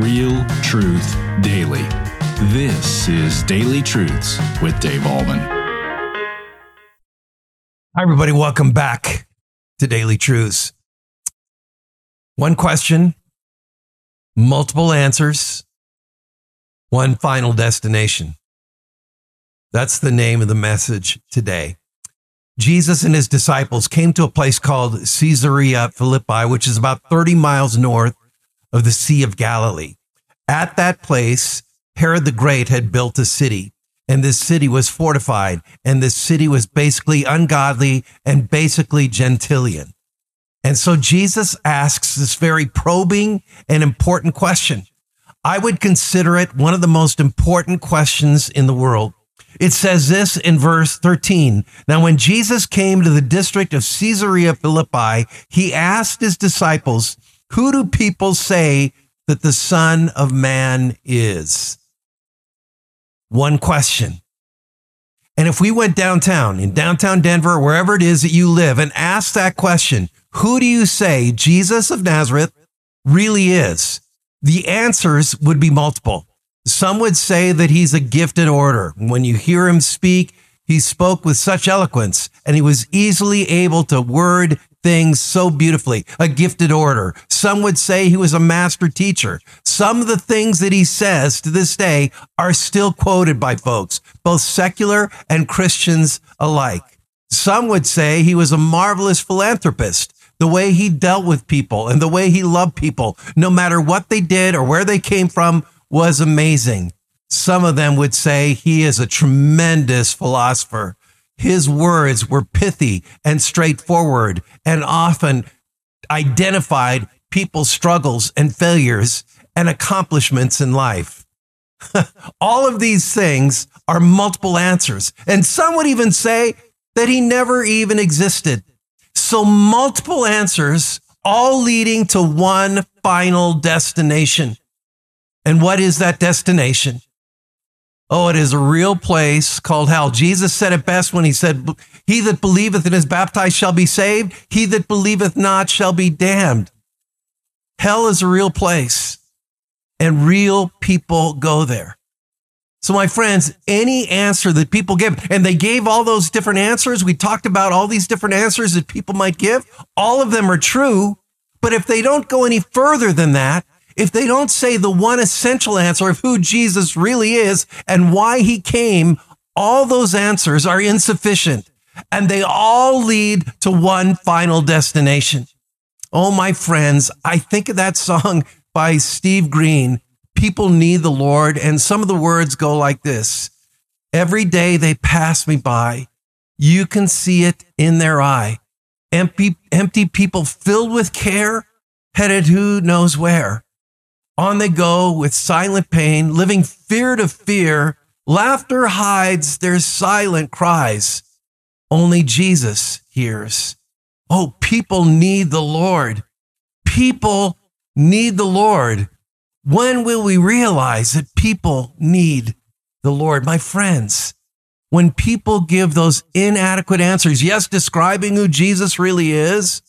Real truth daily. This is Daily Truths with Dave Ahlman. Hi, everybody. Welcome back to Daily Truths. One question, multiple answers, one final destination. That's the name of the message today. Jesus and his disciples came to a place called Caesarea Philippi, which is about 30 miles north of the Sea of Galilee. At that place, Herod the Great had built a city, and this city was fortified, and this city was basically ungodly and basically Gentilian. And so Jesus asks this very probing and important question. I would consider it one of the most important questions in the world. It says this in verse 13. Now, when Jesus came to the district of Caesarea Philippi, he asked his disciples, Who do people say that the Son of Man is? One question. And if we went downtown, in downtown Denver, wherever it is that you live, and asked that question, Who do you say Jesus of Nazareth really is? The answers would be multiple. Some would say that he's a gifted orator. When you hear him speak, he spoke with such eloquence and he was easily able to word things so beautifully, a gifted orator. Some would say he was a master teacher. Some of the things that he says to this day are still quoted by folks, both secular and Christians alike. Some would say he was a marvelous philanthropist the way he dealt with people and the way he loved people, no matter what they did or where they came from, was amazing. Some of them would say he is a tremendous philosopher. His words were pithy and straightforward and often identified people's struggles and failures and accomplishments in life. All of these things are multiple answers. And some would even say that he never even existed. So multiple answers, all leading to one final destination. And what is that destination? Oh, it is a real place called hell. Jesus said it best when he said, He that believeth and is baptized shall be saved. He that believeth not shall be damned. Hell is a real place and real people go there. So, my friends, any answer that people give, and they gave all those different answers, we talked about all these different answers that people might give, all of them are true. But if they don't go any further than that, if they don't say the one essential answer of who Jesus really is and why he came, all those answers are insufficient and they all lead to one final destination. Oh, my friends, I think of that song by Steve Green, People Need the Lord. And some of the words go like this Every day they pass me by, you can see it in their eye. Empty, empty people filled with care, headed who knows where. On they go with silent pain, living fear to fear. Laughter hides their silent cries. Only Jesus hears. Oh, people need the Lord. People need the Lord. When will we realize that people need the Lord? My friends, when people give those inadequate answers, yes, describing who Jesus really is,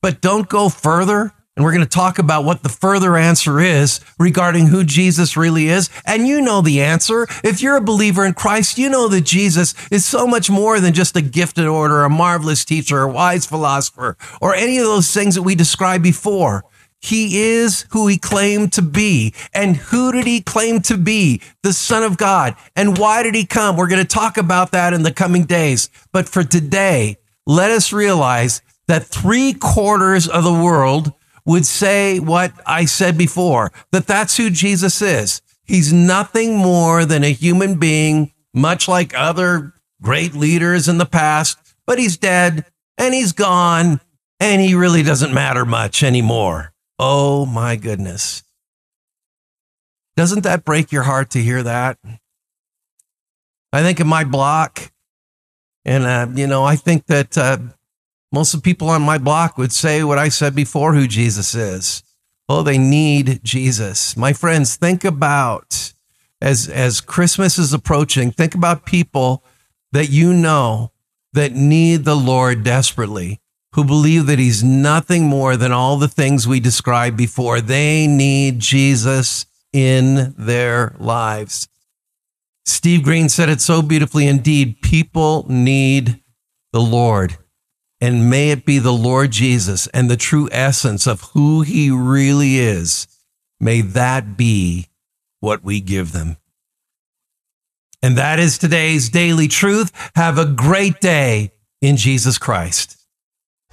but don't go further and we're going to talk about what the further answer is regarding who Jesus really is. And you know the answer. If you're a believer in Christ, you know that Jesus is so much more than just a gifted orator, a marvelous teacher, a wise philosopher, or any of those things that we described before. He is who he claimed to be. And who did he claim to be? The Son of God. And why did he come? We're going to talk about that in the coming days. But for today, let us realize that three quarters of the world would say what I said before, that that's who Jesus is. He's nothing more than a human being, much like other great leaders in the past, but he's dead and he's gone and he really doesn't matter much anymore. Oh my goodness. Doesn't that break your heart to hear that? I think of my block, and uh, you know, I think that uh, most of the people on my block would say what I said before who Jesus is. Oh, they need Jesus. My friends, think about as as Christmas is approaching, think about people that you know that need the Lord desperately, who believe that he's nothing more than all the things we described before. They need Jesus in their lives. Steve Green said it so beautifully indeed. People need the Lord. And may it be the Lord Jesus and the true essence of who he really is. May that be what we give them. And that is today's daily truth. Have a great day in Jesus Christ.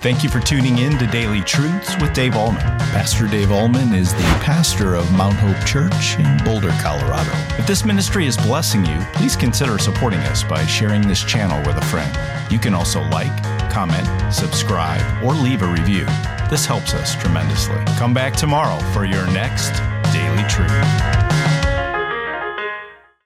Thank you for tuning in to Daily Truths with Dave Ahlman. Pastor Dave Ahlman is the pastor of Mount Hope Church in Boulder, Colorado. If this ministry is blessing you, please consider supporting us by sharing this channel with a friend. You can also like, comment, subscribe, or leave a review. This helps us tremendously. Come back tomorrow for your next Daily Truth.